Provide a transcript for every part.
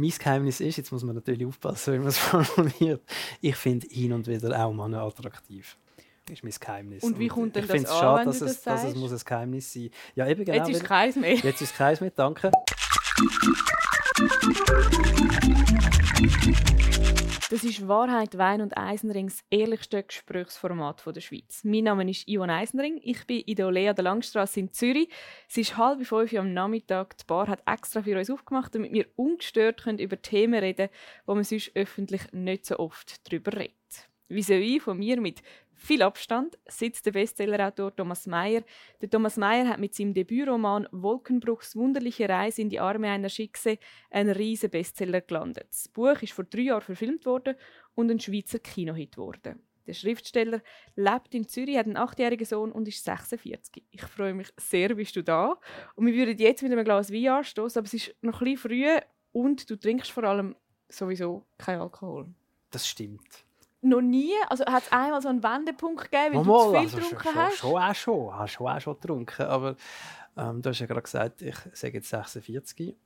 mein Geheimnis ist, jetzt muss man natürlich aufpassen, wie man es formuliert, ich finde hin und wieder auch Männer attraktiv. Das ist mein Geheimnis. Und wie kommt denn ich das finde es an, schade, wenn dass du es, das dass es sagst? muss ein Geheimnis sein Ja, eben genau. Jetzt ist weil- keins mehr. Jetzt ist keins mehr, danke. Das ist Wahrheit, Wein und Eisenring, das ehrlichste Gesprächsformat der Schweiz. Mein Name ist Ivan Eisenring. Ich bin in der Olea der Langstrasse in Zürich. Es ist halb fünf Uhr am Nachmittag. Die Bar hat extra für uns aufgemacht, damit wir ungestört können über Themen reden wo man sonst öffentlich nicht so oft darüber redet. Vis-à-vis von mir mit viel Abstand sitzt der Bestsellerautor Thomas Mayer. Der Thomas Mayer hat mit seinem Debütroman Wolkenbruchs wunderliche Reise in die Arme einer Schickse einen riesen Bestseller gelandet. Das Buch ist vor drei Jahren verfilmt worden und ein Schweizer Kinohit geworden. Der Schriftsteller lebt in Zürich, hat einen achtjährigen Sohn und ist 46. Ich freue mich sehr, bist du da. Und wir würden jetzt mit einem Glas Wein anstoßen, aber es ist noch ein bisschen früh und du trinkst vor allem sowieso keinen Alkohol. Das stimmt. Noch nie? Also hat es einmal so einen Wendepunkt gegeben, weil Mal, du zu viel also getrunken schon, hast? Schon, schon auch schon. Habe schon auch schon getrunken. Aber ähm, du hast ja gerade gesagt, ich sage jetzt 46.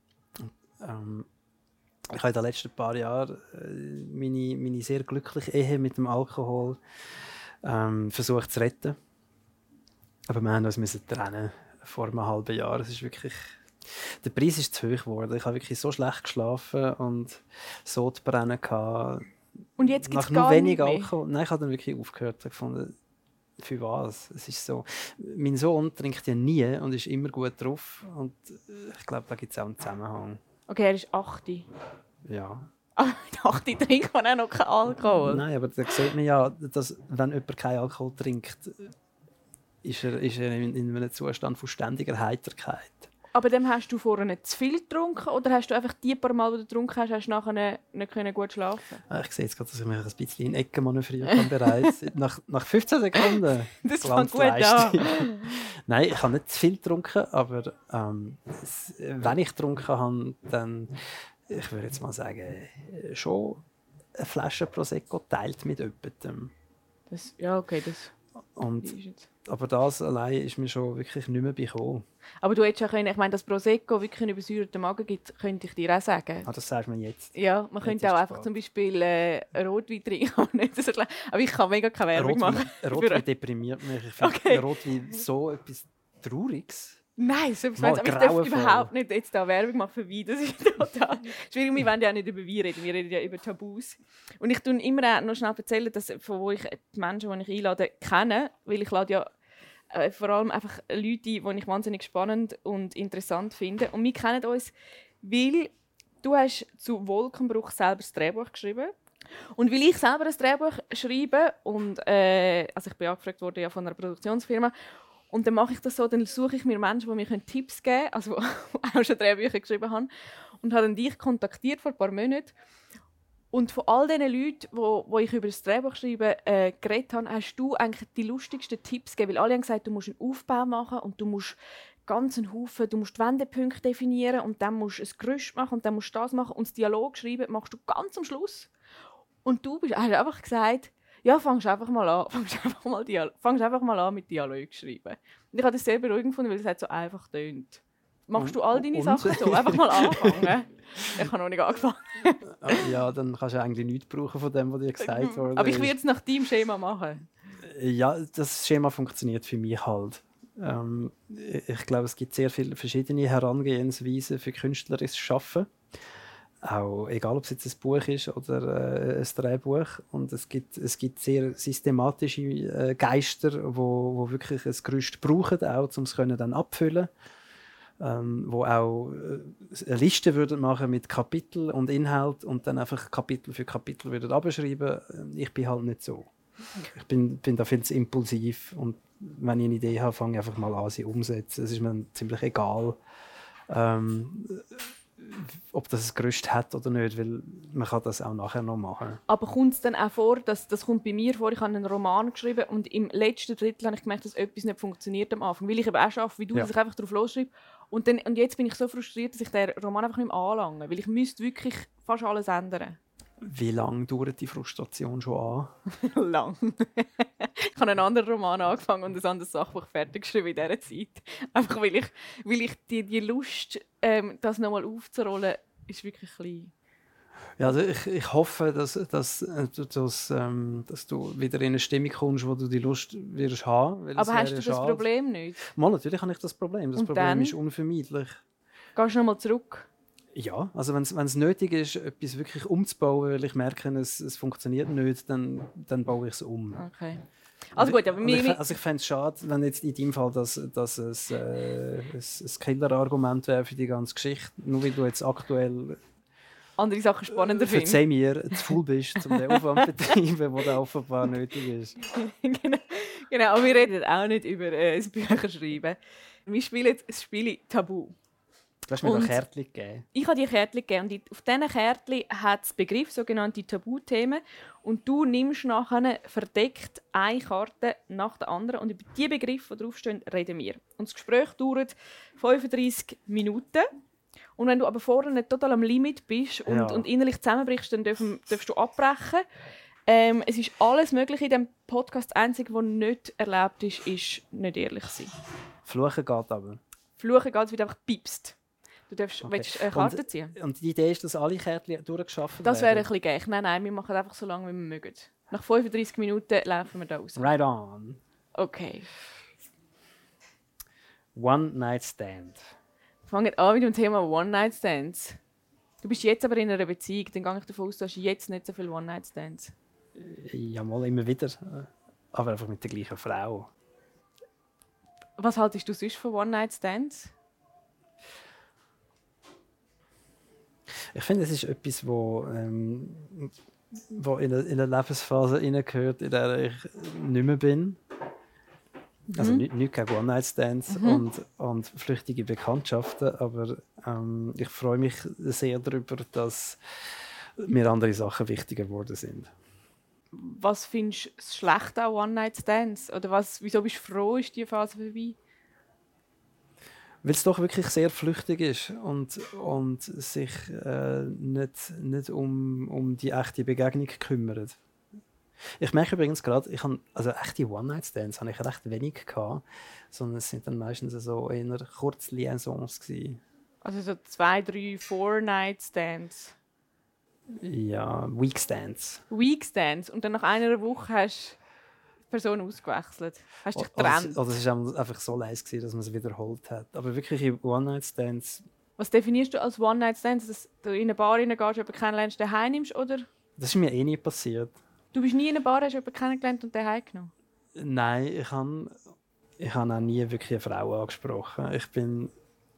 Ähm, ich habe in den letzten paar Jahren äh, meine, meine sehr glückliche Ehe mit dem Alkohol ähm, versucht zu retten. Aber wir haben uns müssen trennen vor einem halben Jahr. Es ist wirklich der Preis ist zu hoch geworden. Ich habe wirklich so schlecht geschlafen und so zu brennen gehabt. Und jetzt gibt es nur gar wenig nicht mehr. Alkohol. Nein, ich habe dann wirklich aufgehört. Ich gefunden, für was? Es ist so. Mein Sohn trinkt ja nie und ist immer gut drauf. Und ich glaube, da gibt es auch einen Zusammenhang. Okay, er ist 8. Ja. Aber mit 8 trinkt man auch noch keinen Alkohol. Nein, aber da sieht man ja, dass wenn jemand keinen Alkohol trinkt, ist er, ist er in, in einem Zustand von ständiger Heiterkeit. Aber dann hast du vorher zu viel getrunken oder hast du einfach die paar Mal, die du getrunken hast, hast du nachher nicht, nicht können gut schlafen Ah, Ich sehe jetzt gerade, dass ich mich ein bisschen in Ecken manövriert habe bereits. nach, nach 15 Sekunden. Das fängt gut an. Nein, ich habe nicht zu viel getrunken, aber ähm, wenn ich getrunken habe, dann, ich würde jetzt mal sagen, schon eine Flasche Prosecco teilt mit jemandem. Das, ja, okay, das Und, aber das allein ist mir schon wirklich nicht mehr bekommen. Aber du hättest ja können, ich meine, dass Prosecco wirklich einen übersäuerten Magen gibt, könnte ich dir auch sagen. Ah, das sagst du mir jetzt. Ja, man Jetzt könnte auch einfach zum Beispiel äh, Rotwein trinken. Aber ich kann mega keine Werbung Rotwein, machen. Rotwein deprimiert mich. Ich finde Okay. Rotwein so etwas Trauriges. Nein, Mal aber ich darf überhaupt nicht jetzt da Werbung machen für Wein. Das ist total schwierig. Wir wollen ja auch nicht über Wein reden, wir reden ja über Tabus. Und ich tue immer noch schnell erzählen, dass, von wo ich die Menschen, die ich einlade, kenne. Weil ich lade ja äh, vor allem einfach Leute ein, die ich wahnsinnig spannend und interessant finde. Und wir kennen uns, weil du hast zu Wolkenbruch selber das Drehbuch geschrieben und weil ich selber ein Drehbuch schreibe und äh, also ich bin angefragt worden ja von einer Produktionsfirma und dann mache ich das so, dann suche ich mir Menschen, die mir Tipps geben können, also die auch schon Drehbücher geschrieben haben und habe dann dich kontaktiert vor ein paar Monaten und von all diesen Leuten, wo, wo ich über das Drehbuch schreiben äh, geredet habe, hast du eigentlich die lustigsten Tipps gegeben, weil alle haben gesagt, du musst einen Aufbau machen und du musst ganz einen Haufen, du musst Wendepunkte definieren und dann musst du ein Gerüst machen und dann musst du das machen und das Dialog schreiben machst du ganz am Schluss. Und du hast einfach gesagt, ja, fangst einfach mal an, fangst einfach mal, Dial fangst einfach mal an mit Dialog schreiben. Und ich habe das sehr beruhigend gefunden, weil es halt so einfach tönt. Machst du all deine Und- Sachen so? Einfach mal anfangen. ich habe noch nicht angefangen. Aber ja, dann kannst du eigentlich nichts brauchen von dem, was dir gesagt wurde. Aber ich würde es nach deinem Schema machen. Ja, das Schema funktioniert für mich halt. Ähm, ich glaube, es gibt sehr viele verschiedene Herangehensweisen für künstlerisches Schaffen. Auch egal, ob es jetzt ein Buch ist oder äh, ein Drehbuch. Und es gibt, es gibt sehr systematische äh, Geister, wo, wo wirklich ein Gerüst brauchen, auch, um es können dann abfüllen ähm, wo auch äh, eine Liste würden machen mit Kapitel und Inhalt und dann einfach Kapitel für Kapitel würden abschreiben. Ich bin halt nicht so. Ich bin, bin da viel zu impulsiv und wenn ich eine Idee habe, fange ich einfach mal an, sie umzusetzen. Es ist mir ziemlich egal, ähm, ob das ein Gerüst hat oder nicht, weil man kann das auch nachher noch machen. Aber kommt es dann auch vor, dass das kommt bei mir vor, ich habe einen Roman geschrieben und im letzten Drittel habe ich gemerkt, dass etwas nicht funktioniert am Anfang. Weil ich eben auch schaffe, wie du, Ja. dass ich einfach drauf losschreibe. Und, dann, und jetzt bin ich so frustriert, dass ich den Roman einfach nicht mehr anlange. Weil ich müsste wirklich fast alles ändern. Wie lange dauert die Frustration schon an? Lang. ich habe einen anderen Roman angefangen und ein anderes Sachbuch fertig geschrieben in dieser Zeit. Einfach weil ich, weil ich die, die Lust, ähm, das nochmal aufzurollen, ist wirklich ein bisschen... Ja, also ich, ich hoffe, dass, dass, äh, dass, ähm, dass du wieder in eine Stimmung kommst, wo du die Lust wirst haben. Aber hast du das schade. Problem nicht? Mal, natürlich habe ich das Problem. Das Und Problem dann? ist unvermeidlich. Gehst du nochmal zurück? Ja, also wenn es nötig ist, etwas wirklich umzubauen, weil ich merke, es, es funktioniert nicht, dann, dann baue ich es um. Okay. Also gut, aber Und wir, ich, also ich fände es schade, wenn jetzt in deinem Fall das, dass es äh, ein, ein Killer-Argument wäre für die ganze Geschichte, nur weil du jetzt aktuell, andere Sachen spannender findest. verzeih mir, zu faul bist, um den Aufwand zu betreiben, der da offenbar nötig ist. genau. genau, aber wir reden auch nicht über äh, das Bücherschreiben. Wir spielen jetzt das Spiel Tabu. Du hast mir Und- noch Kärtchen gegeben. Ich habe dir Kärtchen gegeben und auf diesen Kärtchen hat es Begriff, sogenannte Tabuthemen. Und du nimmst nachher verdeckt eine Karte nach der anderen und über die Begriffe, die draufstehen, reden wir. Und das Gespräch dauert 35 Minuten. Und wenn du aber vorne nicht total am Limit bist und, Ja. und innerlich zusammenbrichst, dann dürfen, darfst du abbrechen. Ähm, es ist alles möglich in diesem Podcast. Das Einzige, was nicht erlaubt ist, ist nicht ehrlich sein. Fluchen geht aber. Fluchen geht, es wird einfach piepst. Du darfst Okay. willst eine Karte Und- ziehen. Und die Idee ist, dass alle Kärtchen durchgeschafft Das wäre ein werden. bisschen gleich. Nein, nein, wir machen einfach so lange, wie wir mögen. Nach 35 Minuten laufen wir da raus. Right on. Okay. One Night Stand. Fangen an mit dem Thema One-Night-Stands. Du bist jetzt aber in einer Beziehung, dann gehe ich davon aus, du hast jetzt nicht so viele One-Night-Stands. Ja, mal immer wieder. Aber einfach mit der gleichen Frau. Was haltest du sonst von One-Night-Stands? Ich finde, es ist etwas, wo, ähm, wo in, eine, in eine Lebensphase hineingehört, in der ich nicht mehr bin. Also Mhm. nicht, nicht gegen One-Night-Stands Mhm. und, und flüchtige Bekanntschaften, aber ähm, ich freue mich sehr darüber, dass mir andere Sachen wichtiger geworden sind. Was findest du schlecht an One-Night-Stands? Oder was, wieso bist du froh, ist die Phase vorbei? Weil es doch wirklich sehr flüchtig ist und, und sich äh, nicht, nicht um, um die echte Begegnung kümmert. Ich merke übrigens gerade, ich habe, also echte One-Night-Stands habe ich recht wenig gehabt, sondern es sind dann meistens so eher Kurzliaisons gewesen. Also so zwei, drei, Four-Night-Stands. Ja, Weekstands. Week-Stands. Und dann nach einer Woche hast du Person ausgewechselt. Hast dich Oder, getrennt. es- oder es war einfach so leise, gewesen, dass man es wiederholt hat. Aber wirklich in One-Night-Stands, Was definierst du als One-Night-Stand? Dass du in eine Bar reingehst, jemanden kennenlernst, den heimnimmst? Oder das ist mir eh nie passiert. du bist nie in eine Bar, hast jemanden kennengelernt und den heimgenommen? Nein, ich habe ich hab auch nie wirklich eine Frau angesprochen. Ich bin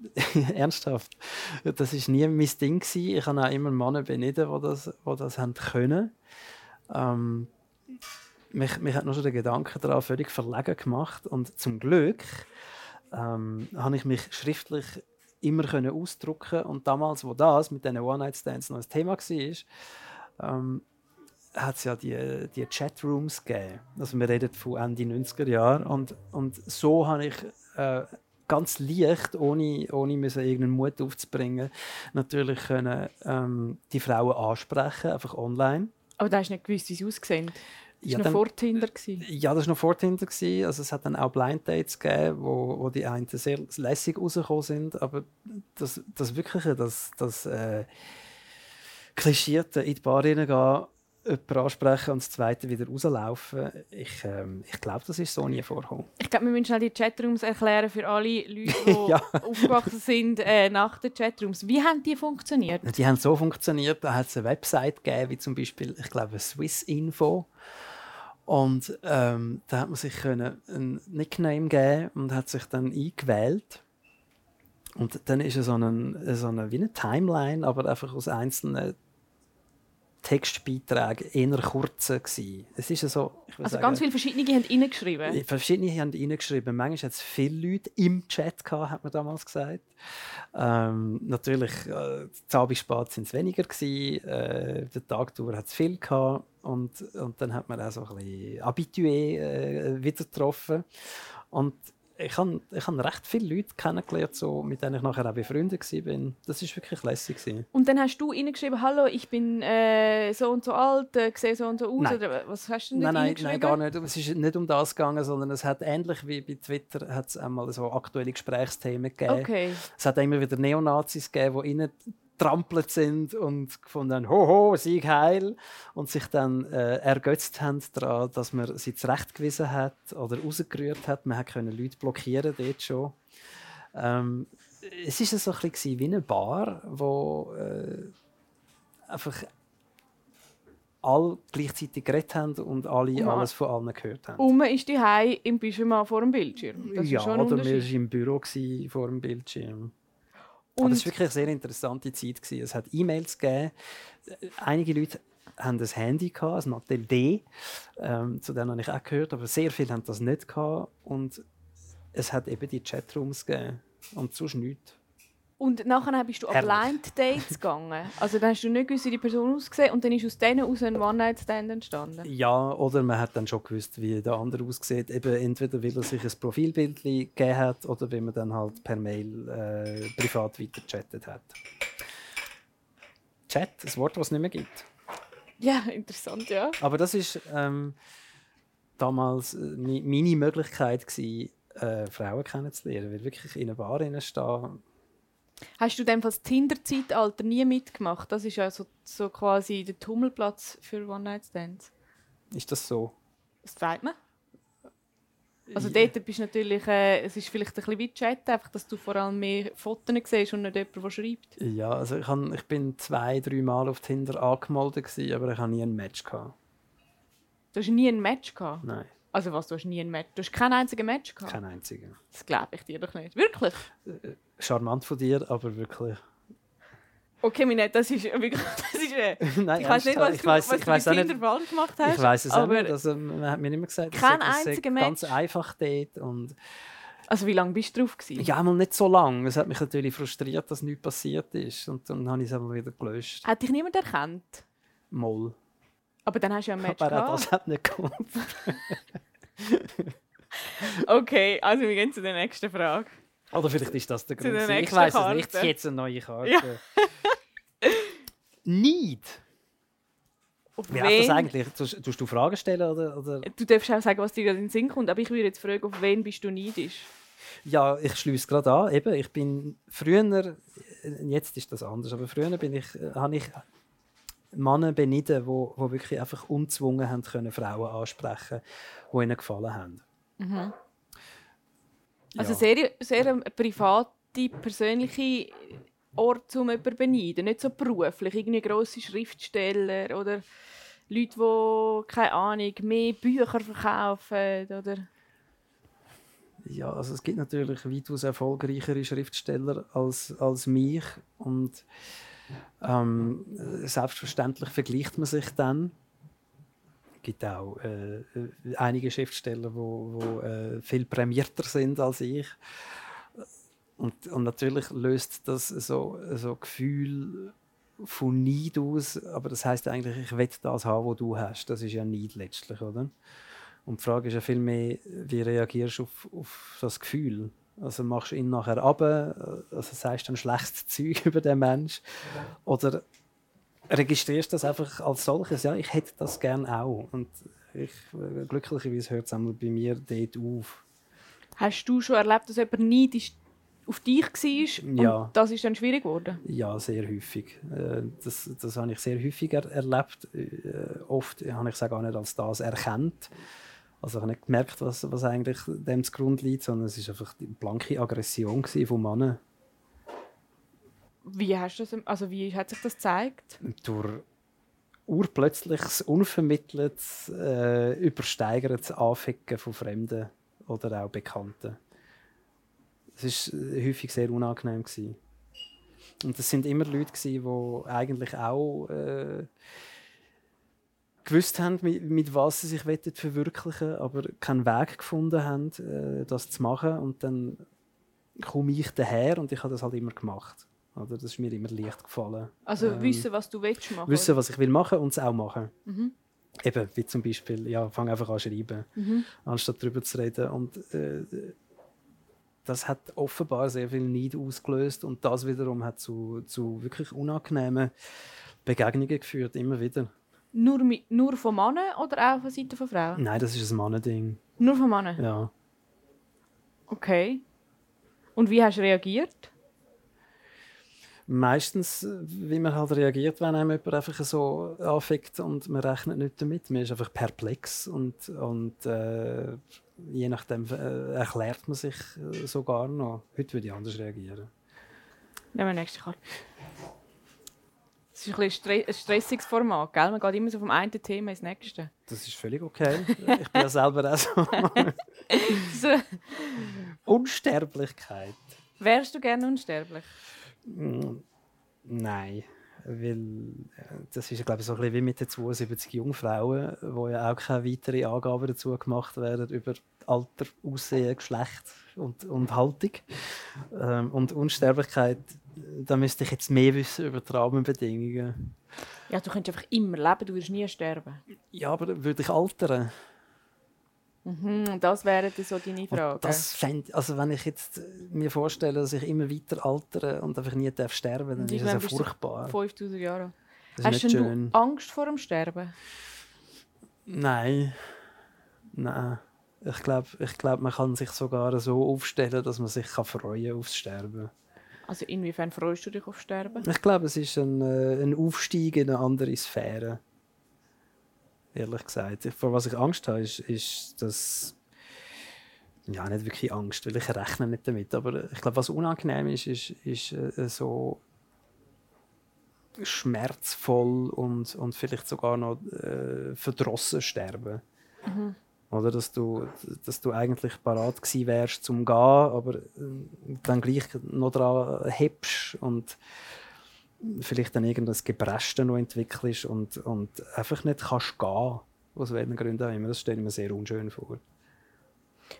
ernsthaft. Das ist nie mein Ding gewesen. Ich habe auch immer Männer beneden, die das, die das haben können. Ähm, mich, mich hat nur schon der Gedanke daran völlig verlegen gemacht und zum Glück ähm, habe ich mich schriftlich immer können ausdrucken und damals, wo das mit diesen One-Night-Stands noch ein Thema war, ähm, hat es ja die, die Chatrooms gegeben. Also wir reden von Ende 90er Jahre. Und, und so habe ich äh, ganz leicht, ohne, ohne müssen irgendeinen Mut aufzubringen, natürlich können, ähm, die Frauen ansprechen, einfach online. Aber da hast du nicht gewusst, wie sie aussehen. Das Ja, war noch dann- vor Tinder. gewesen. Ja, das war noch vor Tinder. gewesen. Also es hat dann auch Blind Dates gegeben, wo, wo die einen sehr lässig rausgekommen sind. Aber das, das Wirkliche, das, das äh, Klischierte in die Bar reingehen, jemanden ansprechen und das Zweite wieder rauslaufen, ich, ähm, ich glaube, das ist so nie vorgekommen. Ich glaube, wir müssen schnell die Chatrooms erklären für alle Leute, die Ja. aufgewachsen sind äh, nach den Chatrooms. Wie haben die funktioniert? Die haben so funktioniert, da hat es eine Website gegeben, wie zum Beispiel, ich glaube, Swiss Info. Und ähm, da hat man sich können einen Nickname geben und hat sich dann eingewählt. Und dann ist es so eine, so eine, wie eine Timeline, aber einfach aus einzelnen Textbeiträgen eher kurze gewesen. Es ist so, Also sagen, ganz viele verschiedene haben reingeschrieben. Verschiedene haben reingeschrieben. Manchmal hat es viele Leute im Chat gehabt, hat man damals gesagt. Ähm, natürlich, äh, die Abendspät sind es weniger gewesen. Äh, der Tag durch hat es viel gehabt. Und, und dann hat man auch so ein bisschen Habitué äh, wieder getroffen. Und ich habe ich hab recht viele Leute kennengelernt, so, mit denen ich nachher auch befreundet war. Das war wirklich lässig. gewesen. Und dann hast du reingeschrieben, hallo, ich bin äh, so und so alt, äh, sehe so und so aus. Nein. Oder was hast du denn Nein, nein, nein, gar nicht. Es ist nicht um das gegangen, sondern es hat ähnlich wie bei Twitter hat es einmal so aktuelle Gesprächsthemen gegeben. Okay. Es hat immer wieder Neonazis gegeben, die trampelt sind und gefunden haben, hoho, Sieg heil und sich dann äh, ergötzt haben daran, dass man sie zurechtgewiesen hat oder rausgerührt hat. Man konnte Leute blockieren dort schon. Ähm, es war so ein bisschen wie eine Bar, wo äh, einfach alle gleichzeitig geredet haben und alle Und alles von allen gehört haben. Um ist die im Pyjama vor dem Bildschirm. Das ja, oder wir waren im Büro vor dem Bildschirm. Aber Und es war wirklich eine sehr interessante Zeit. Gewesen. Es hat E-Mails gegeben. Einige Leute haben ein Handy, gehabt, ein Mattel D. Ähm, zu denen habe ich auch gehört, aber sehr viele haben das nicht. Gehabt. Und es hat eben die Chatrooms gegeben. Und sonst nichts. Und nachher bist du Herrlich. Blind Dates gegangen. Also dann hast du nicht gewusst, wie die Person ausgesehen und dann ist aus denen aus ein One-Night-Stand entstanden. Ja, oder man hat dann schon gewusst, wie der andere aussieht. Eben entweder weil er sich ein Profilbild gegeben hat oder weil man dann halt per Mail äh, privat weiter gechattet hat. Chat, ein Wort, das es nicht mehr gibt. Ja, interessant, ja. Aber das ist ähm, damals äh, meine Möglichkeit gewesen, äh, Frauen kennenzulernen, weil wirklich in einer Bar stehen. Hast du dann das Tinder-Zeitalter nie mitgemacht? Das ist ja so, so quasi der Tummelplatz für One-Night-Stands. Ist das so? Das sagt man. Also Ja. dort bist du natürlich, äh, es ist vielleicht ein bisschen wie Chat, einfach, dass du vor allem mehr Fotos siehst und nicht jemand, der schreibt. Ja, also ich, han, ich bin zwei, drei Mal auf Tinder angemeldet, gewesen, aber ich habe nie ein Match gehabt. Du hast nie ein Match gehabt. Nein, Also was, du hast nie ein Match? Du hast kein einziges Match gehabt? kein einziger. Das glaube ich dir doch nicht. Wirklich? Charmant von dir, aber wirklich. Okay, meine, das ist wirklich, das ist, äh, Nein, ich weiß nicht, was, ich weiss, du, was ich du weiss mit nicht. Tinder falsch gemacht hast. Ich weiß es auch aber, nicht. Also, man hat mir immer gesagt, es Kein es einziger ganz einfach dort. Und Also wie lange bist du drauf gewesen? ja, mal nicht so lang. Es hat mich natürlich frustriert, dass nichts passiert ist. Und dann habe ich es aber wieder gelöscht. Hat dich niemand erkannt? Moll. Aber dann hast du ja ein Match Aber auch das hat nicht geholfen. Okay, also wir gehen zu der nächsten Frage. Oder vielleicht ist das der Grund. Ich weiß es nicht. Jetzt eine neue Karte. Ja. Neid. Auf Wie heißt das wen? eigentlich? Tust, du Fragen stellen? Oder, oder? Du darfst auch sagen, was dir gerade in den Sinn kommt, aber ich würde jetzt fragen, auf wen bist du neidisch? Ja, ich schließe gerade an. Eben, ich bin früher, jetzt ist das anders, aber früher bin ich, äh, habe ich Männer beneidet, wo, wo wirklich einfach unzwungen haben können, Frauen ansprechen, die ihnen gefallen haben. Also Ja. sehr, sehr eine private, persönliche Ort, um jemanden zu beneiden. Nicht so beruflich, irgendwie grosse Schriftsteller oder Leute, die, keine Ahnung, mehr Bücher verkaufen oder... Ja, also es gibt natürlich weitaus erfolgreichere Schriftsteller als, als mich und ähm, selbstverständlich vergleicht man sich dann. Es gibt auch äh, einige Schriftsteller, die wo, wo, äh, viel prämierter sind als ich. Und, und natürlich löst das so, so Gefühl von Neid aus, aber das heißt eigentlich, ich will das haben, was du hast. Das ist ja Neid letztlich, oder? Und die Frage ist ja viel mehr, wie reagierst du auf, auf das Gefühl? Also machst du ihn nachher ab, also sagst du dann schlechtes Zeug über den Mensch oder registrierst du das einfach als solches? Ja, ich hätte das gern auch. Und ich, äh, glücklicherweise hört es einmal bei mir dort auf. Hast du schon erlebt, dass jemand neidisch auf dich war Ja. und das ist dann schwierig geworden? Ja, sehr häufig. Äh, Das, das habe ich sehr häufig er erlebt. Äh, Oft habe ich es auch gar nicht als das erkannt. Also ich habe nicht gemerkt, was, was eigentlich dem zugrunde liegt, sondern es war einfach die blanke Aggression von Männern. Wie, hast du das, also wie hat sich das gezeigt? Durch urplötzliches, unvermitteltes, äh, übersteigertes Anficken von Fremden oder auch Bekannten. Es war äh, häufig sehr unangenehm. Gewesen. Und es sind immer Leute, gewesen, die eigentlich auch äh, gewusst haben, mit, mit was sie sich wollen verwirklichen aber keinen Weg gefunden haben, äh, das zu machen. Und dann komme ich daher und ich habe das halt immer gemacht. Oder das ist mir immer leicht gefallen. Also Ähm, wissen, was du willst machen. Wissen, was ich will machen und es auch machen. Mhm. Eben, wie zum Beispiel, ja, fang einfach an zu schreiben, Mhm. anstatt darüber zu reden. Und äh, das hat offenbar sehr viel Neid ausgelöst und das wiederum hat zu, zu wirklich unangenehmen Begegnungen geführt, immer wieder. Nur, nur von Männern oder auch von Seiten von Frauen? Nein, das ist ein Mannending. Nur von Männern? Ja. Okay. Und wie hast du reagiert? Meistens, wie man halt reagiert, wenn einem jemand einfach so anfängt und man rechnet nicht damit. Man ist einfach perplex und, und äh, je nachdem äh, erklärt man sich äh, sogar noch. Heute würde ich anders reagieren. Nehmen wir nächste Karte. Es ist ein, bisschen ein stressiges Format, gell? Man geht immer so vom einen Thema ins nächste. Das ist völlig okay. Ich bin ja selber auch so. so. Unsterblichkeit. Wärst du gerne unsterblich? Mm, nein. Weil äh, das ist, glaube ich, so ein bisschen wie mit den 72 Jungfrauen, wo ja auch keine weiteren Angaben dazu gemacht werden über Alter, Aussehen, Geschlecht und, und Haltung. Ähm, und Unsterblichkeit, da müsste ich jetzt mehr wissen über die Rahmenbedingungen. Ja, du könntest einfach immer leben, du wirst nie sterben. Ja, aber würde ich altern? Mhm, das wäre so deine Frage. Und das fänd, also wenn ich jetzt mir vorstelle, dass ich immer weiter altere und einfach nie darf sterben, dann ist das ja furchtbar. 5000 Jahre. Hast du Angst vor dem Sterben? Nein, nein. Ich glaube, ich glaub, man kann sich sogar so aufstellen, dass man sich kann freuen aufs Sterben. Also inwiefern freust du dich aufs Sterben? Ich glaube, es ist ein, äh, ein Aufstieg in eine andere Sphäre ehrlich gesagt. Vor was ich Angst habe, ist, ist dass ja, nicht wirklich Angst, weil ich rechne nicht damit. Aber ich glaube, was unangenehm ist, ist, ist äh, so schmerzvoll und, und vielleicht sogar noch äh, verdrossen sterben. Mhm. Oder dass du, dass du eigentlich parat gewesen wärst zum Gehen, aber äh, dann gleich noch daran hebst und vielleicht dann irgendein Gebrechen noch entwickelst und, und einfach nicht kannst gehen, aus welchen Gründen auch immer. Das stelle ich mir sehr unschön vor.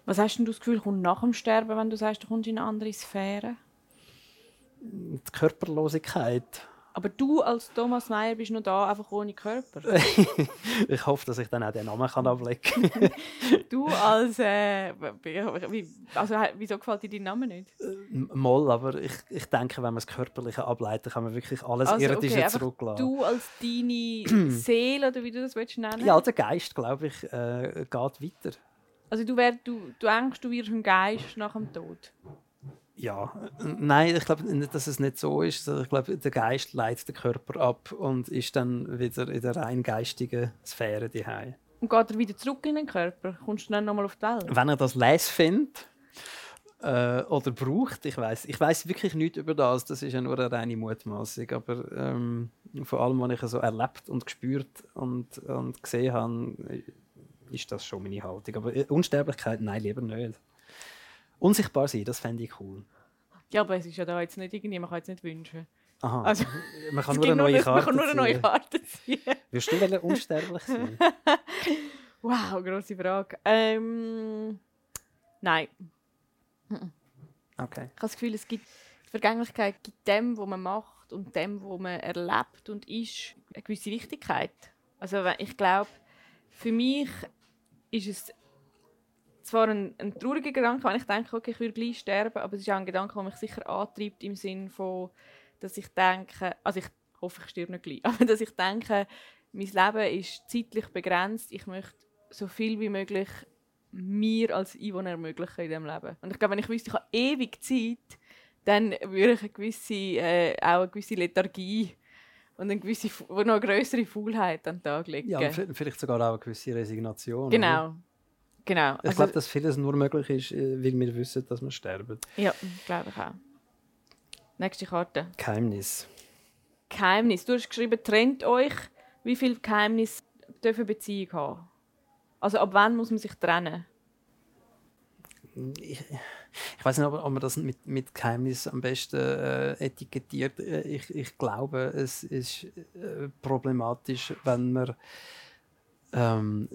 Was hast denn du das Gefühl, kommt nach dem Sterben, wenn du sagst, du kommst in eine andere Sphäre? Die Körperlosigkeit. Aber du als Thomas Meyer bist noch da, einfach ohne Körper. ich hoffe, dass ich dann auch den Namen kann ablegen kann. du als. Äh, also, wieso gefällt dir dein Name nicht? Äh, Moll, aber ich, ich denke, wenn man das Körperliche ableitet, kann man wirklich alles also, Irdische okay, zurücklassen. Du als deine Seele, oder wie du das willst nennen Ja, der Geist, glaube ich, äh, geht weiter. Also, du, wär, du, du denkst, du wirst ein Geist nach dem Tod? Ja, nein, ich glaube nicht, dass es nicht so ist. Ich glaube, der Geist leitet den Körper ab und ist dann wieder in der rein geistigen Sphäre daheim. Und geht er wieder zurück in den Körper? Kommst du dann nochmal auf die Welt? Wenn er das les findet äh, oder braucht, ich weiß, ich weiß wirklich nichts über das. Das ist ja nur eine reine Mutmaßung. Aber ähm, vor allem, was ich so erlebt und gespürt und, und gesehen habe, ist das schon meine Haltung. Aber äh, Unsterblichkeit, nein, lieber nicht. Unsichtbar sein, das fände ich cool. Ja, aber es ist ja da jetzt nicht irgendwie, man kann jetzt nicht wünschen. Aha, also, man kann nur eine neue Karte Man kann nur eine neue Karte ziehen. Wirst du denn unsterblich sein? wow, grosse Frage. Ähm, nein. Okay. Ich habe das Gefühl, es gibt die Vergänglichkeit gibt dem, was man macht und dem, was man erlebt und ist, eine gewisse Wichtigkeit. Also ich glaube, für mich ist es zwar ein, ein trauriger Gedanke, wenn ich denke, okay, ich würde gleich sterben, aber es ist auch ein Gedanke, der mich sicher antreibt im Sinn von, dass ich denke, also ich hoffe, ich sterbe nicht gleich, aber dass ich denke, mein Leben ist zeitlich begrenzt, ich möchte so viel wie möglich mir als Einwohner ermöglichen in diesem Leben. Und ich glaube, wenn ich wüsste, ich habe ewig Zeit, dann würde ich eine gewisse, äh, auch eine gewisse Lethargie und eine gewisse, noch eine größere Faulheit an den Tag legen. Ja, vielleicht sogar auch eine gewisse Resignation. Genau. Oder? Genau. Ich also, glaube, dass vieles nur möglich ist, äh, weil wir wissen, dass wir sterben. Ja, glaube ich auch. Nächste Karte. Geheimnis. Geheimnis. Du hast geschrieben, trennt euch. Wie viel Geheimnis dürfen Beziehung haben? Also ab wann muss man sich trennen? Ich, ich weiß nicht, ob, man das mit, mit Geheimnis am besten äh, etikettiert. Äh, ich, ich glaube, es ist äh, problematisch, wenn man ähm,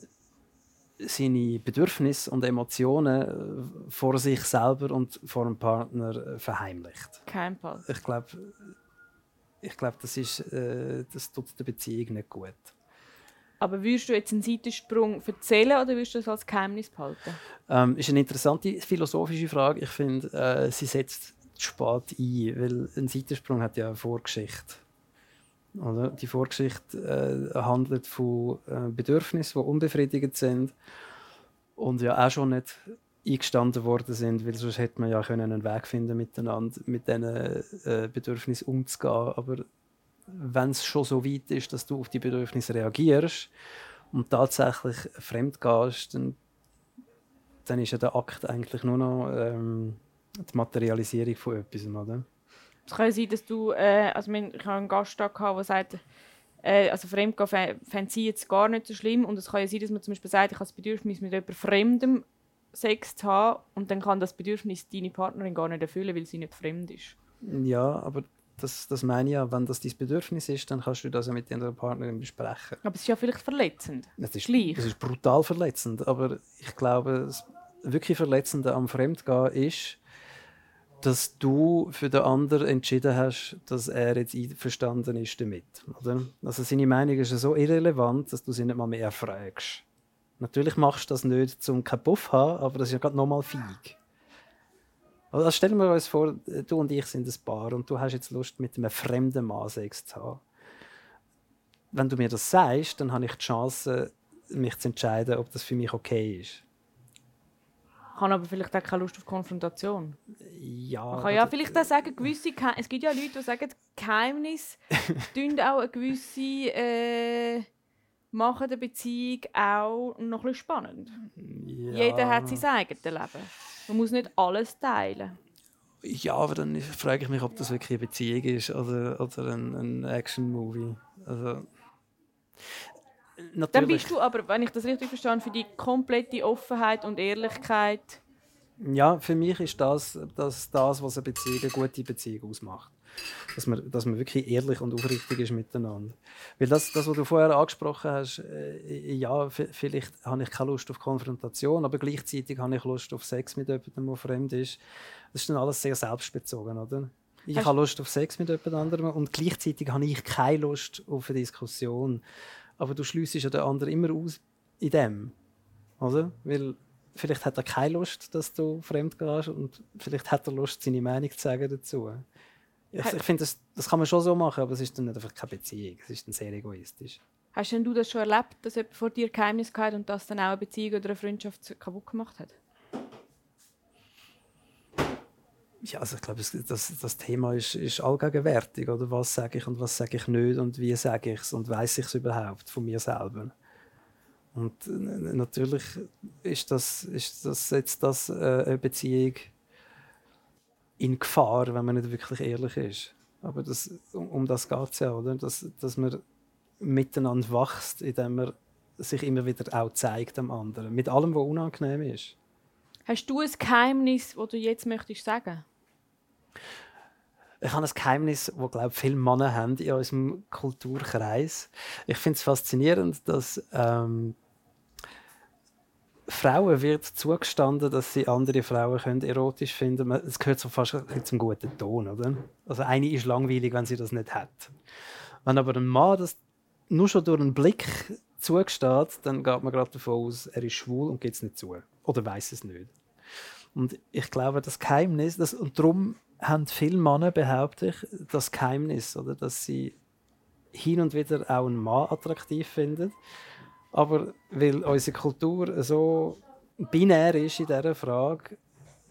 seine Bedürfnisse und Emotionen äh, vor sich selber und vor dem Partner äh, verheimlicht. Kein Pass. Ich glaube, ich glaub, das, äh, das tut der Beziehung nicht gut. Aber würdest du jetzt einen Seitensprung erzählen oder würdest du das als Geheimnis behalten? Ähm, ist eine interessante philosophische Frage. Ich finde, äh, sie setzt spät ein, weil ein Seitensprung hat ja eine Vorgeschichte. Oder? Die Vorgeschichte äh, handelt von äh, Bedürfnissen, die unbefriedigt sind und ja auch schon nicht eingestanden worden sind, weil sonst hätte man ja können einen Weg finden miteinander mit diesen äh, Bedürfnissen umzugehen. Aber wenn es schon so weit ist, dass du auf die Bedürfnisse reagierst und tatsächlich fremd gehst, dann, dann ist ja der Akt eigentlich nur noch ähm, die Materialisierung von etwas, oder? Es kann sein, dass du, äh, also ich habe einen Gast da gehabt, der sagt, äh, also Fremdgehen fände sie jetzt gar nicht so schlimm und es kann ja sein, dass man zum Beispiel sagt, ich habe das Bedürfnis mit jemand Fremdem Sex zu haben und dann kann das Bedürfnis deine Partnerin gar nicht erfüllen, weil sie nicht fremd ist. Ja, aber das, das meine ich ja, wenn das dein Bedürfnis ist, dann kannst du das ja mit deiner Partnerin besprechen. Aber es ist ja vielleicht verletzend. Es ist, es ist brutal verletzend, aber ich glaube, das wirklich Verletzende am Fremdgehen ist, dass du für den anderen entschieden hast, dass er jetzt einverstanden ist damit. Oder? Also seine Meinung ist so irrelevant, dass du sie nicht mal mehr fragst. Natürlich machst du das nicht, um keinen Puff zu haben, aber das ist ja gerade nochmal feig. Also stellen wir uns vor, du und ich sind ein Paar und du hast jetzt Lust, mit einem fremden Mann Sex zu haben. Wenn du mir das sagst, dann habe ich die Chance, mich zu entscheiden, ob das für mich okay ist. Ich habe aber vielleicht auch keine Lust auf Konfrontation. Ja. Man kann ja vielleicht auch sagen, gewisse Ge es gibt ja Leute, die sagen, Geheimnisse tun auch eine gewisse äh, machen die Beziehung auch noch ein spannend. Ja. Jeder hat sein eigenes Leben. Man muss nicht alles teilen. Ja, aber dann frage ich mich, ob das wirklich eine Beziehung ist oder, oder ein, ein Action-Movie. Also, Natürlich. Dann bist du aber, wenn ich das richtig verstehe, für die komplette Offenheit und Ehrlichkeit. Ja, für mich ist das das, das was eine Beziehung, eine gute Beziehung ausmacht. Dass man, dass man wirklich ehrlich und aufrichtig ist miteinander. Weil das, das was du vorher angesprochen hast, äh, ja, vielleicht habe ich keine Lust auf Konfrontation, aber gleichzeitig habe ich Lust auf Sex mit jemandem, der fremd ist. Das ist dann alles sehr selbstbezogen, oder? Ich hast habe Lust auf Sex mit jemand anderem und gleichzeitig habe ich keine Lust auf eine Diskussion aber du schliessest ja den anderen immer aus in dem. Oder? Weil vielleicht hat er keine Lust, dass du fremd gehst und vielleicht hat er Lust, seine Meinung zu sagen dazu. Ich, ich finde, das, das kann man schon so machen, aber es ist dann nicht einfach keine Beziehung. Es ist dann sehr egoistisch. Hast denn du das schon erlebt, dass jemand vor dir Geheimnis hat und das dann auch eine Beziehung oder eine Freundschaft kaputt gemacht hat? Ja, also ich glaube, das, das Thema ist, ist allgegenwärtig. Oder? Was sage ich und was sage ich nicht und wie sage ich es und weiß ich es überhaupt von mir selber? Und natürlich ist das, ist das jetzt das, äh, eine Beziehung in Gefahr, wenn man nicht wirklich ehrlich ist. Aber das, um, um das geht es ja, oder? Dass, dass man miteinander wächst, indem man sich immer wieder auch zeigt am anderen. Mit allem, was unangenehm ist. Hast du ein Geheimnis, das du jetzt möchtest sagen? Ich habe ein Geheimnis, das glaube viele Männer haben in unserem Kulturkreis. Ich finde es faszinierend, dass ähm, Frauen wird zugestanden, dass sie andere Frauen können erotisch finden. Es gehört so fast zum guten Ton, oder? Also eine ist langweilig, wenn sie das nicht hat. Wenn aber ein Mann das nur schon durch einen Blick zugesteht, dann geht man gerade davon aus, er ist schwul und geht es nicht zu oder weiß es nicht. Und ich glaube, das Geheimnis, das, und darum haben viele Männer, behaupte ich, das Geheimnis, oder, dass sie hin und wieder auch einen Mann attraktiv finden. Aber weil unsere Kultur so binär ist in dieser Frage,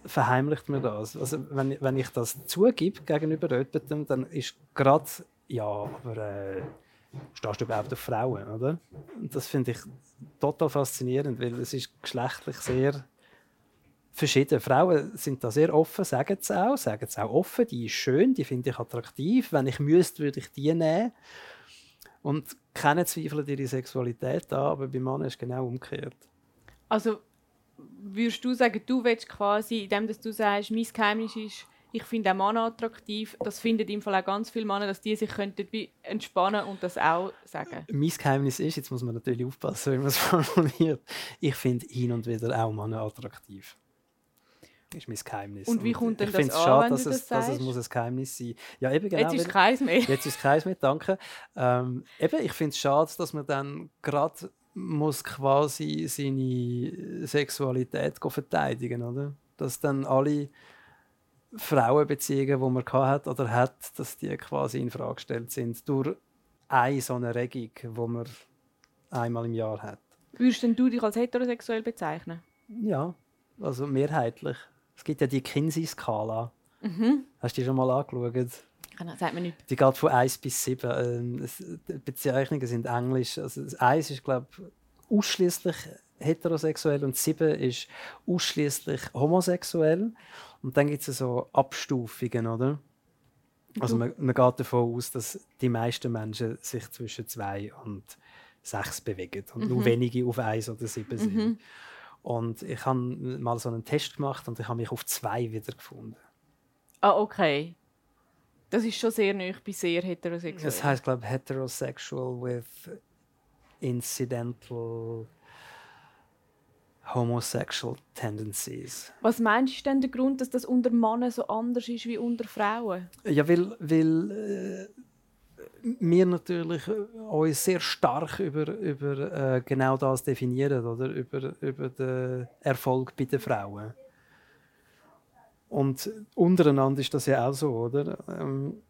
verheimlicht mir das. Also wenn, wenn ich das zugebe gegenüber jemandem, dann ist gerade, ja, aber äh, stehst du überhaupt auf Frauen, oder? Und das finde ich total faszinierend, weil es ist geschlechtlich sehr verschieden. Frauen sind da sehr offen, sagen es auch, sagen es auch offen, die ist schön, die finde ich attraktiv. Wenn ich müsste, würde ich die nehmen. Und keine zweifeln ihre Sexualität an, aber bei Männern ist es genau umgekehrt. Also würdest du sagen, du willst quasi, indem du sagst, mein Geheimnis ist, ich finde auch Männer attraktiv. Das finden im Fall auch ganz viele Männer, dass die sich könnten entspannen und das auch sagen. Mein Geheimnis ist, jetzt muss man natürlich aufpassen, wie man es formuliert, ich finde hin und wieder auch Männer attraktiv. Das ist mein Geheimnis. Und wie kommt denn ich das an, schade, dass, es, dass es muss ein Geheimnis sein ja, eben genau, Jetzt ist keins mehr. Jetzt ist keins mehr, danke. Ähm, eben, ich finde es schade, dass man dann gerade muss quasi seine Sexualität verteidigen oder? Dass dann alle Frauenbeziehungen, die man hat oder hat, dass die quasi in Frage gestellt sind durch eine so eine Regung, die man einmal im Jahr hat. Würdest denn du dich als heterosexuell bezeichnen? Ja. also mehrheitlich. Es gibt ja die Kinsey-Skala. Mhm. Hast du die schon mal angeschaut? Sagt mir nicht. Die geht von 1 bis 7. Ähm, die Bezeichnungen sind englisch. Also das 1 ist, glaube ich, ausschließlich heterosexuell und 7 ist ausschließlich homosexuell. Und dann gibt es so Abstufungen, oder? Also man, man geht davon aus, dass die meisten Menschen sich zwischen 2 und 6 bewegen und nur wenige auf 1 oder 7 sind. Und ich habe mal so einen Test gemacht und ich habe mich auf 2 wiedergefunden. Ah, okay. Das ist schon sehr neu bei sehr heterosexuell. Das heißt, glaube ich, heterosexual with incidental homosexual tendencies. Was meinst du denn der Grund, dass das unter Männern so anders ist wie unter Frauen? Ja, weil, weil äh, wir natürlich uns sehr stark über, über äh, genau das definieren, oder? Über, über den Erfolg bei den Frauen. Und untereinander ist das ja auch so, oder? Ähm,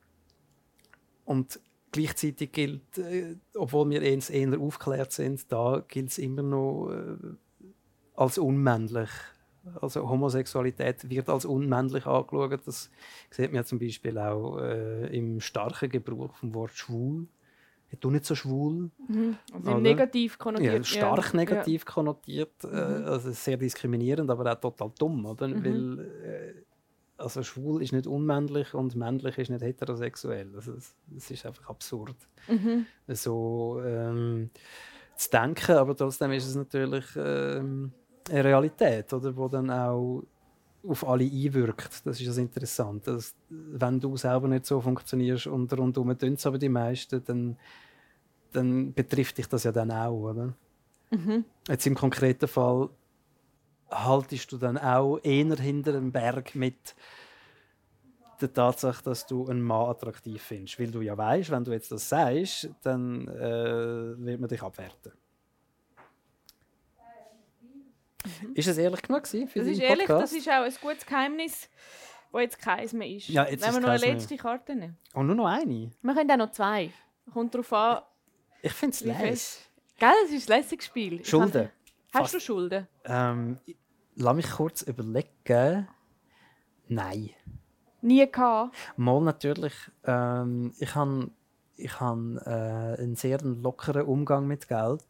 und gleichzeitig gilt, äh, obwohl wir eher, eher aufgeklärt sind, da gilt es immer noch äh, als unmännlich. Also Homosexualität wird als unmännlich angeschaut. Das sieht man ja zum Beispiel auch äh, im starken Gebrauch vom Wort schwul. Du nicht so schwul? Also Oder? im negativ Ja, konnotiert. stark ja. negativ konnotiert, äh, also sehr diskriminierend, aber auch total dumm, oder? Weil äh, also schwul ist nicht unmännlich und männlich ist nicht heterosexuell. Also es, es ist einfach absurd, so ähm, zu denken, aber trotzdem ist es natürlich ähm, eine Realität, oder, wo dann auch auf alle einwirkt. Das ist das Interessante. Dass, wenn du selber nicht so funktionierst und rundum tun es aber die meisten, dann, dann betrifft dich das ja dann auch, oder? Jetzt im konkreten Fall haltest du dann auch eher hinter dem Berg mit der Tatsache, dass du einen Mann attraktiv findest. Weil du ja weißt, wenn du jetzt das sagst, dann äh, wird man dich abwerten. Ist es ehrlich genug gewesen für Das ist ehrlich, Podcast? das ist auch ein gutes Geheimnis, das jetzt keins mehr ist. Ja, jetzt Wenn ist wir noch eine keins mehr. letzte Karte nehmen. Und nur noch eine. Wir können auch noch zwei. Kommt darauf an, Ich finde es fest. Gell, das ist ein lässiges Spiel. Schulden. kann- Hast Fast. du Schulden? Ähm, lass mich kurz überlegen. Nein. Nie gehabt. Mal natürlich. Ähm, ich habe ich han, äh, einen sehr lockeren Umgang mit Geld.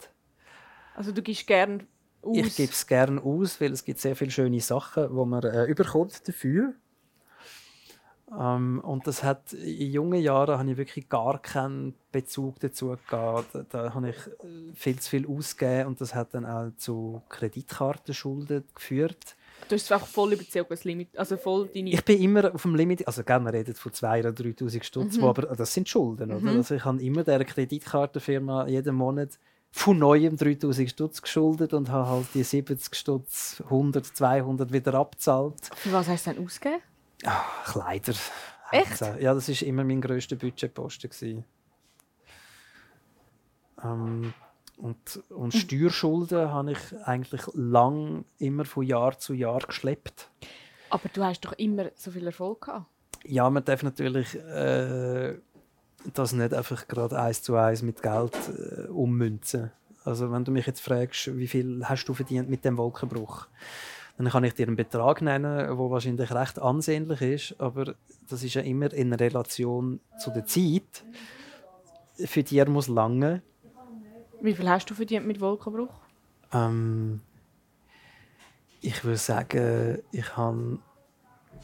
Also du gibst gern aus. Ich gebe es gerne aus, weil es gibt sehr viele schöne Sachen, die man äh, überkommt dafür. Ähm, und das hat in jungen Jahren habe ich wirklich gar keinen Bezug dazu gehabt. Da, da habe ich äh, viel zu viel ausgegeben und das hat dann auch zu Kreditkartenschulden geführt. Du hast es einfach voll überzogen, das Limit. Also voll deine... Ich bin immer auf dem Limit, also gell, man redet von 2.000 oder 3'000 Stutz, wo aber das sind Schulden, oder? Also ich habe immer der Kreditkartenfirma jeden Monat von neuem 3'000 Stutz geschuldet und habe halt die 70 Stutz, 100, 200 wieder abzahlt. Für was hast du denn ausgegeben? Kleider. Echt? Ja, das ist immer mein grösster Budgetposten. Ähm, und, und Hm. Steuerschulden habe ich eigentlich lang immer von Jahr zu Jahr geschleppt. Aber du hast doch immer so viel Erfolg gehabt. Ja, man darf natürlich äh, das nicht einfach gerade eins zu eins mit Geld äh, ummünzen. Also wenn du mich jetzt fragst, wie viel hast du verdient mit dem Wolkenbruch, dann kann ich dir einen Betrag nennen, der wahrscheinlich recht ansehnlich ist, aber das ist ja immer in Relation zu der Zeit. Für die er muss lange. Wie viel hast du verdient mit Wolkenbruch? Ähm, ich würde sagen, ich habe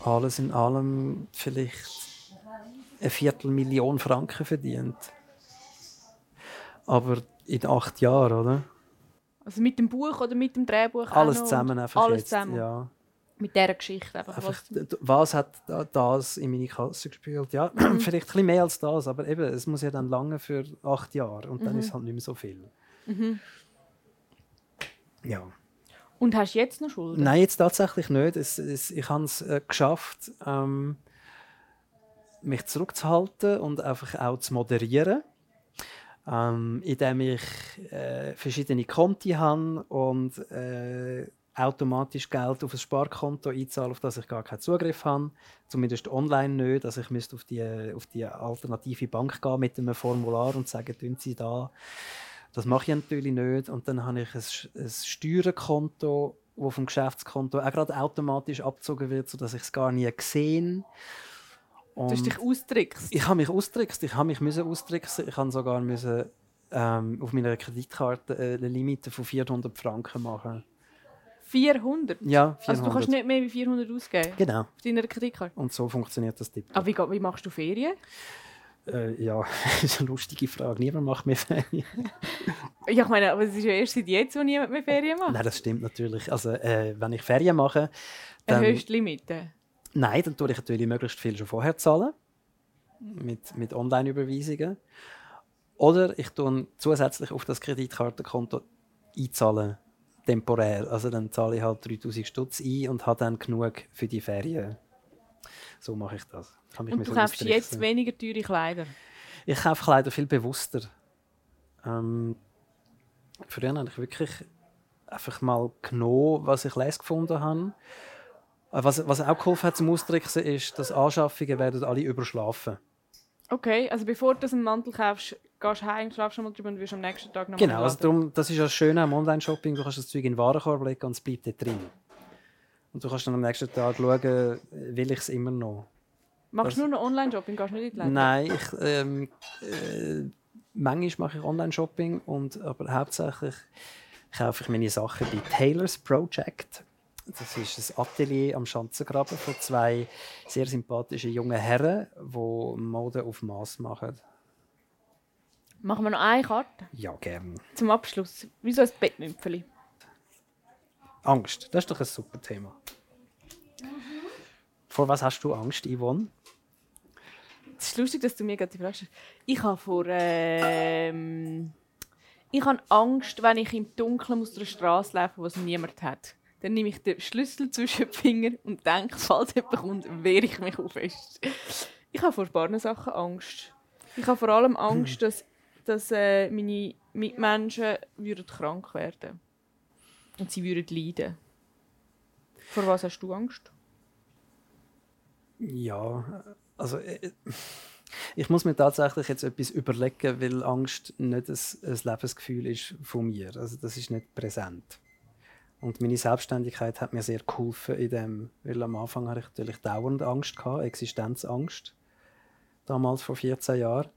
alles in allem vielleicht eine Viertelmillion Franken verdient. Aber in acht Jahren, oder? Also mit dem Buch oder mit dem Drehbuch? Alles zusammen einfach Alles jetzt. zusammen. Ja. Mit dieser Geschichte einfach. Einfach, was was hat da- das in meine Kasse gespielt? Ja, vielleicht ein bisschen mehr als das, aber eben, es muss ja dann lange für acht Jahre und dann ist es halt nicht mehr so viel. Ja. Und hast du jetzt noch Schulden? Nein, jetzt tatsächlich nicht. Es, es, ich habe es äh, geschafft, ähm, mich zurückzuhalten und einfach auch zu moderieren. Ähm, indem ich äh, verschiedene Konti habe und äh, automatisch Geld auf ein Sparkonto einzahle, auf das ich gar keinen Zugriff habe. Zumindest online nicht. Also ich müsste auf die, auf die alternative Bank gehen mit einem Formular und sagen, tun Sie da. Das mache ich natürlich nicht. Und dann habe ich ein, ein Steuerkonto wo vom Geschäftskonto auch gerade automatisch abgezogen wird, sodass ich es gar nie gesehen Du hast dich austrickst. Ich habe mich austrickst. Ich habe mich müssen austricksen. Ich habe sogar müssen, ähm, auf meiner Kreditkarte eine Limite von 400 Franken machen. 400? Ja, 400. Also du kannst nicht mehr als 400 ausgeben? Genau. Auf deiner Kreditkarte? Und so funktioniert das Tipp. Aber wie, wie machst du Ferien? Äh, ja, das ist eine lustige Frage. Niemand macht mehr Ferien. ja, ich meine, aber es ist ja erst seit jetzt, wo niemand mehr Ferien macht. Nein, das stimmt natürlich. Also, äh, wenn ich Ferien mache, dann... Eine Höchstlimite? Nein, dann tue ich natürlich möglichst viel schon vorher zahlen. Mit, mit Online-Überweisungen. Oder ich tue zusätzlich auf das Kreditkartenkonto einzahlen, temporär. Also dann zahle ich halt 3000 Stutz ein und habe dann genug für die Ferien. So mache ich das. und du kaufst jetzt weniger teure Kleider? Ich kaufe Kleider viel bewusster. Ähm, früher habe ich wirklich einfach mal genommen, was ich les gefunden habe was, was auch geholfen hat zum Austricksen, ist, dass Anschaffungen werden alle überschlafen. Okay, also bevor du einen Mantel kaufst, gehst du heim, schlafst schon mal drüber und wirst am nächsten Tag noch Genau, also darum, das ist ja das Schöne am Online-Shopping, du kannst das Zeug in den Warenkorb legen und es bleibt dort drin. Und du kannst dann am nächsten Tag schauen, will ich es immer noch. Machst du nur noch Online-Shopping, gehst du nicht in die Läden? Nein, ich, ähm, äh, manchmal mache ich Online-Shopping, aber hauptsächlich kaufe ich meine Sachen bei Taylor's Project. Das ist ein Atelier am Schanzengraben von zwei sehr sympathischen jungen Herren, die Mode auf Maß machen. Machen wir noch eine Karte? Ja, gerne. Zum Abschluss. Wieso ein Bettmümpfeli? Angst. Das ist doch ein super Thema. Mhm. Vor was hast du Angst, Yvonne? Es ist lustig, dass du mir gerade die Frage stellst. Ich habe vor. Ähm, ich habe Angst, wenn ich im Dunkeln aus der Straße laufe, wo es niemand hat. Dann nehme ich den Schlüssel zwischen die Finger und denke, falls jemand kommt, wehre ich mich auf. Ich habe vor ein paar Sachen Angst. Ich habe vor allem Angst, dass, dass äh, meine Mitmenschen würden krank werden und sie würden leiden. Vor was hast du Angst? Ja, also äh, ich muss mir tatsächlich jetzt etwas überlegen, weil Angst nicht ein, ein Lebensgefühl ist von mir. Also das ist nicht präsent. Und meine Selbstständigkeit hat mir sehr geholfen in dem, weil am Anfang hatte ich natürlich dauernd Angst gehabt, Existenzangst. Damals vor 14 Jahren.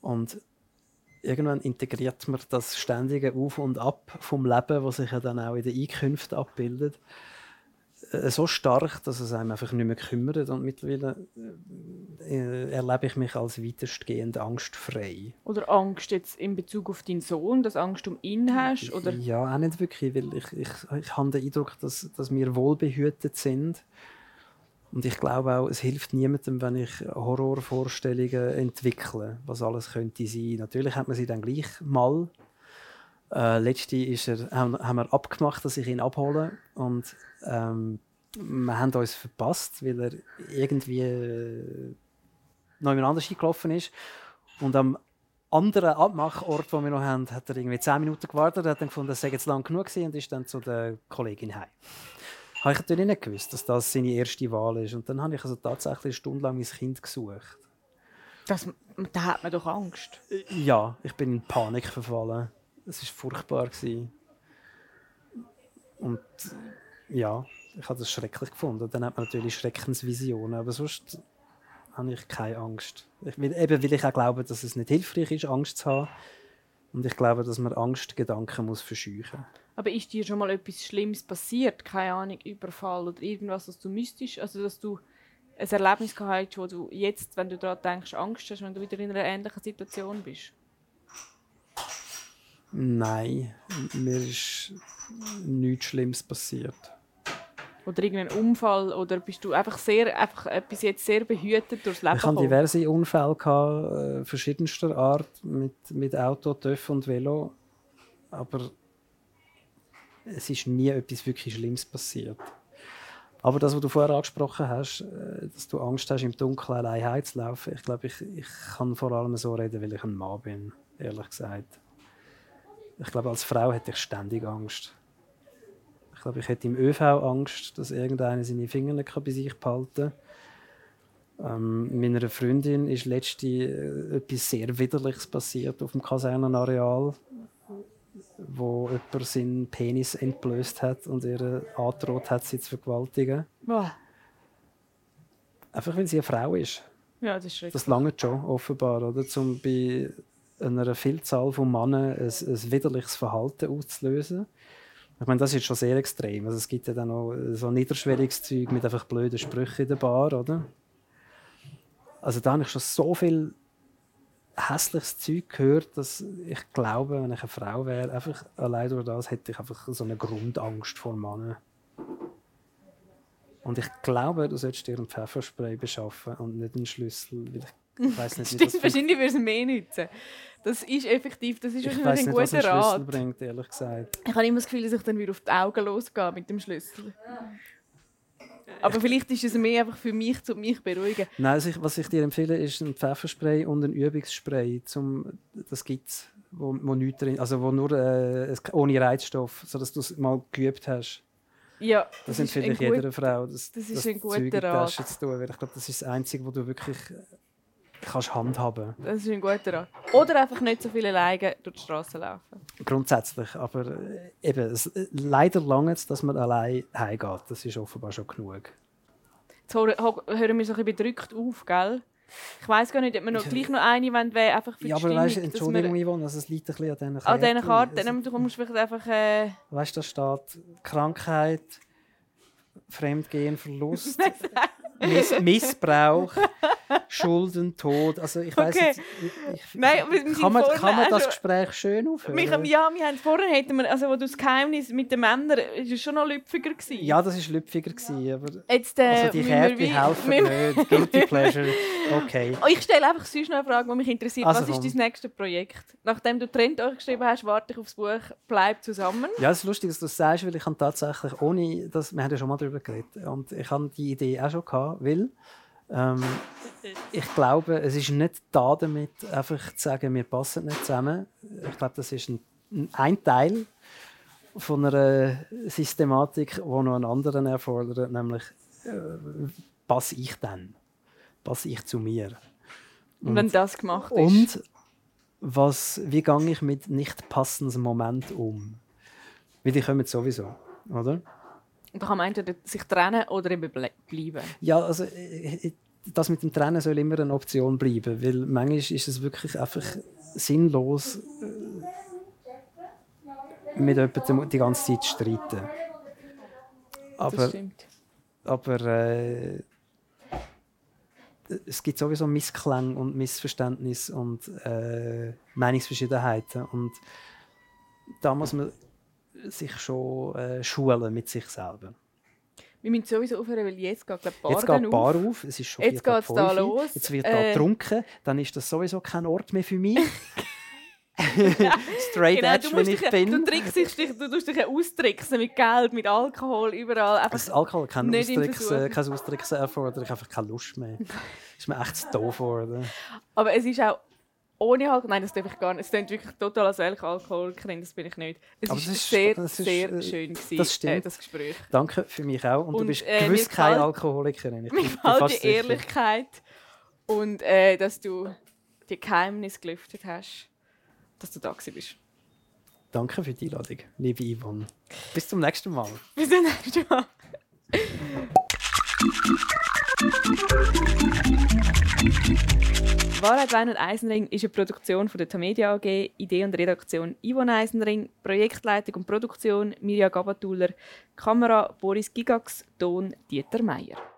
Und irgendwann integriert man das ständige Auf und Ab vom Leben, was sich ja dann auch in den Einkünften abbildet. Äh, so stark, dass es einem einfach nicht mehr kümmert. Und mittlerweile äh, erlebe ich mich als weitestgehend angstfrei. Oder Angst jetzt in Bezug auf deinen Sohn, dass Angst um ihn hast? Oder? Ja, auch nicht wirklich, weil ich, ich, ich habe den Eindruck, dass, dass wir wohlbehütet sind. Und ich glaube auch, es hilft niemandem, wenn ich Horrorvorstellungen entwickle, was alles könnte sein. Natürlich hat man sie dann gleich mal äh, letzte ist er, haben, haben wir abgemacht, dass ich ihn abhole und ähm, wir haben uns verpasst, weil er irgendwie äh, noch jemand anders eingelaufen ist und am anderen Abmachort, den wir noch haben, hat er irgendwie zehn Minuten gewartet, hat dann gefunden, es sei jetzt lang genug gewesen und ist dann zu der Kollegin heim. Habe ich natürlich nicht gewusst, dass das seine erste Wahl ist und dann habe ich also tatsächlich eine Stunde lang mein Kind gesucht. Das, da hat man doch Angst. Ja, ich bin in Panik verfallen. Es war furchtbar. Gewesen. Und ja, ich habe das schrecklich gefunden. Dann hat man natürlich Schreckensvisionen, aber sonst habe ich keine Angst. Ich, eben weil ich auch glaube, dass es nicht hilfreich ist, Angst zu haben. Und ich glaube, dass man Angstgedanken muss verscheuchen Aber ist dir schon mal etwas Schlimmes passiert? Keine Ahnung, Überfall oder irgendwas, was du müsstest? Also, dass du ein Erlebnis gehabt hast, wo du jetzt, wenn du daran denkst, Angst hast, wenn du wieder in einer ähnlichen Situation bist? Nein, mir ist nichts Schlimmes passiert. Oder irgendein Unfall? Oder bist du einfach, sehr, einfach bis jetzt sehr behütet durchs Leben Ich hatte diverse Unfälle, gehabt, äh, verschiedenster Art, mit, mit Auto, TÜV und Velo. Aber es ist nie etwas wirklich Schlimmes passiert. Aber das, was du vorher angesprochen hast, äh, dass du Angst hast, im Dunkeln allein heimzulaufen, ich glaube, ich, ich kann vor allem so reden, weil ich ein Mann bin, ehrlich gesagt. Ich glaube, als Frau hätte ich ständig Angst. Ich glaube, ich hätte im ÖV Angst, dass irgendeiner seine Finger nicht bei sich behalten kann. Ähm, meiner Freundin ist letzte äh, etwas sehr Widerliches passiert auf dem Kasernenareal, wo jemand seinen Penis entblößt hat und ihr angedroht hat, sie zu vergewaltigen. Boah. Einfach weil sie eine Frau ist. Ja, das ist. Das lange schon, offenbar, oder? Um bei einer Vielzahl von Männern ein, ein widerliches Verhalten auszulösen. Ich meine, das ist schon sehr extrem. Also es gibt ja dann auch so niederschwelliges Zeug mit einfach blöden Sprüchen in der Bar, oder? Also da habe ich schon so viel hässliches Zeug gehört, dass ich glaube, wenn ich eine Frau wäre, einfach allein durch das hätte ich einfach so eine Grundangst vor Männern. Und ich glaube, du solltest dir einen Pfefferspray beschaffen und nicht einen Schlüssel. Weil ich, ich weiß nicht, wie Stimmt, das wahrscheinlich würde es mehr nützen. Das ist effektiv, das ist ich wahrscheinlich ein nicht, was ein guter Rat. bringt, ehrlich gesagt. Ich habe immer das Gefühl, dass ich dann wieder auf die Augen losgehe mit dem Schlüssel. Aber vielleicht ist es mehr einfach für mich, um mich zu beruhigen. Nein, also ich, was ich dir empfehle, ist ein Pfefferspray und ein Übungsspray. Zum, das gibt es, wo, wo, nichts drin, also wo nur äh, ohne Reizstoff, sodass du es mal geübt hast. Ja, Das, ist empfehle ich jeder Frau, das, das ist das ein guter Zeug Rat. Zu tun. Weil ich glaube, das ist das Einzige, wo du wirklich kannst handhaben Das ist ein guter Rat. Oder einfach nicht so viele Leine durch die Straße laufen. Grundsätzlich. Aber äh, eben, es, äh, leider lange es, dass man allein heimgeht. Das ist offenbar schon genug. Jetzt hören, wir so ein bisschen bedrückt auf, gell? Ich weiß gar nicht, ob wir noch Ich- gleich noch eine wollen, wäre einfach für Ja, aber weißt, Entschuldigung, wir Yvonne, also es liegt ein bisschen an diesen an diesen. Karten, du kommst vielleicht einfach... Äh, Weißt du, da steht Krankheit, Fremdgehen, Verlust, Miss Missbrauch, Schulden, Tod. Also ich weiß Okay. Nein, kann man, vorne kann man das also- Gespräch schön aufhören? wir, ja, wir haben vorhin hätten wir, also wo du das Geheimnis mit den Männern, ist es schon noch lüpfiger gewesen. ja, das war lüpfiger, gewesen, aber Jetzt, äh, also die wie- helfen nicht. Guilty Pleasure, okay. Ich stelle einfach sonst noch eine Frage, die mich interessiert. Also Was ist dein nächstes Projekt? Nachdem du Trend geschrieben hast, warte ich aufs Buch «Bleib zusammen». Ja, es ist lustig, dass du das sagst, weil ich habe tatsächlich, ohne das, wir haben ja schon mal darüber geredet, und ich habe die Idee auch schon gehabt, weil ähm, ich glaube, es ist nicht da damit, einfach zu sagen, wir passen nicht zusammen. Ich glaube, das ist ein, ein- ein Teil von einer Systematik, die noch einen anderen erfordert, nämlich äh, passe ich dann? Passe ich zu mir? Und, wenn das gemacht ist. Und was, wie gehe ich mit nicht passenden Momenten um? Weil die kommen sowieso, oder? Und da kann man entweder sich trennen oder eben ble bleiben. Ja, also äh, äh, das mit dem Trennen soll immer eine Option bleiben, weil manchmal ist es wirklich einfach sinnlos, äh, mit jemandem die ganze Zeit zu streiten. das Aber, stimmt. aber äh, es gibt sowieso Missklänge und Missverständnisse und äh, Meinungsverschiedenheiten und da muss man sich schon äh, schulen mit sich selber. Wir müssen sowieso aufhören, weil jetzt geht glaub, die Bar Jetzt geht die auf. Bar auf, es ist schon Jetzt Viertel geht's da los. Jetzt wird Äh, da getrunken, dann ist das sowieso kein Ort mehr für mich. Straight Genau, Edge, du, wenn ich dich, bin. du, trickst dich, du tust dich austricksen mit Geld, mit Alkohol, überall. Einfach, Das Alkohol kann Nicht Austricksen, kein Austricksen erfordern, ich habe einfach keine Lust mehr. ist mir echt zu doof geworden. aber es ist auch ohne Alkohol. Nein, das darf ich gar nicht. Es klingt wirklich total als welcher Alkoholikerin, das bin ich nicht. Es Aber ist, das ist- sehr, das ist, sehr äh, schön gewesen, das stimmt. Äh, das Gespräch. Danke für mich auch. Und, du Und, bist äh, gewiss keine Alkoholikerin. Ich Mir gefällt die sicher. Ehrlichkeit und äh, dass du die Geheimnisse gelüftet hast, dass du da bist. Danke für die Einladung, liebe Yvonne. Bis zum nächsten Mal. Bis zum nächsten Mal. Wahrheit, Wein und Eisenring ist eine Produktion von der Tamedia AG, Idee und Redaktion Yvonne Eisenring, Projektleitung und Produktion Mirja Gabatuller, Kamera Boris Gigax, Ton Dieter Meier.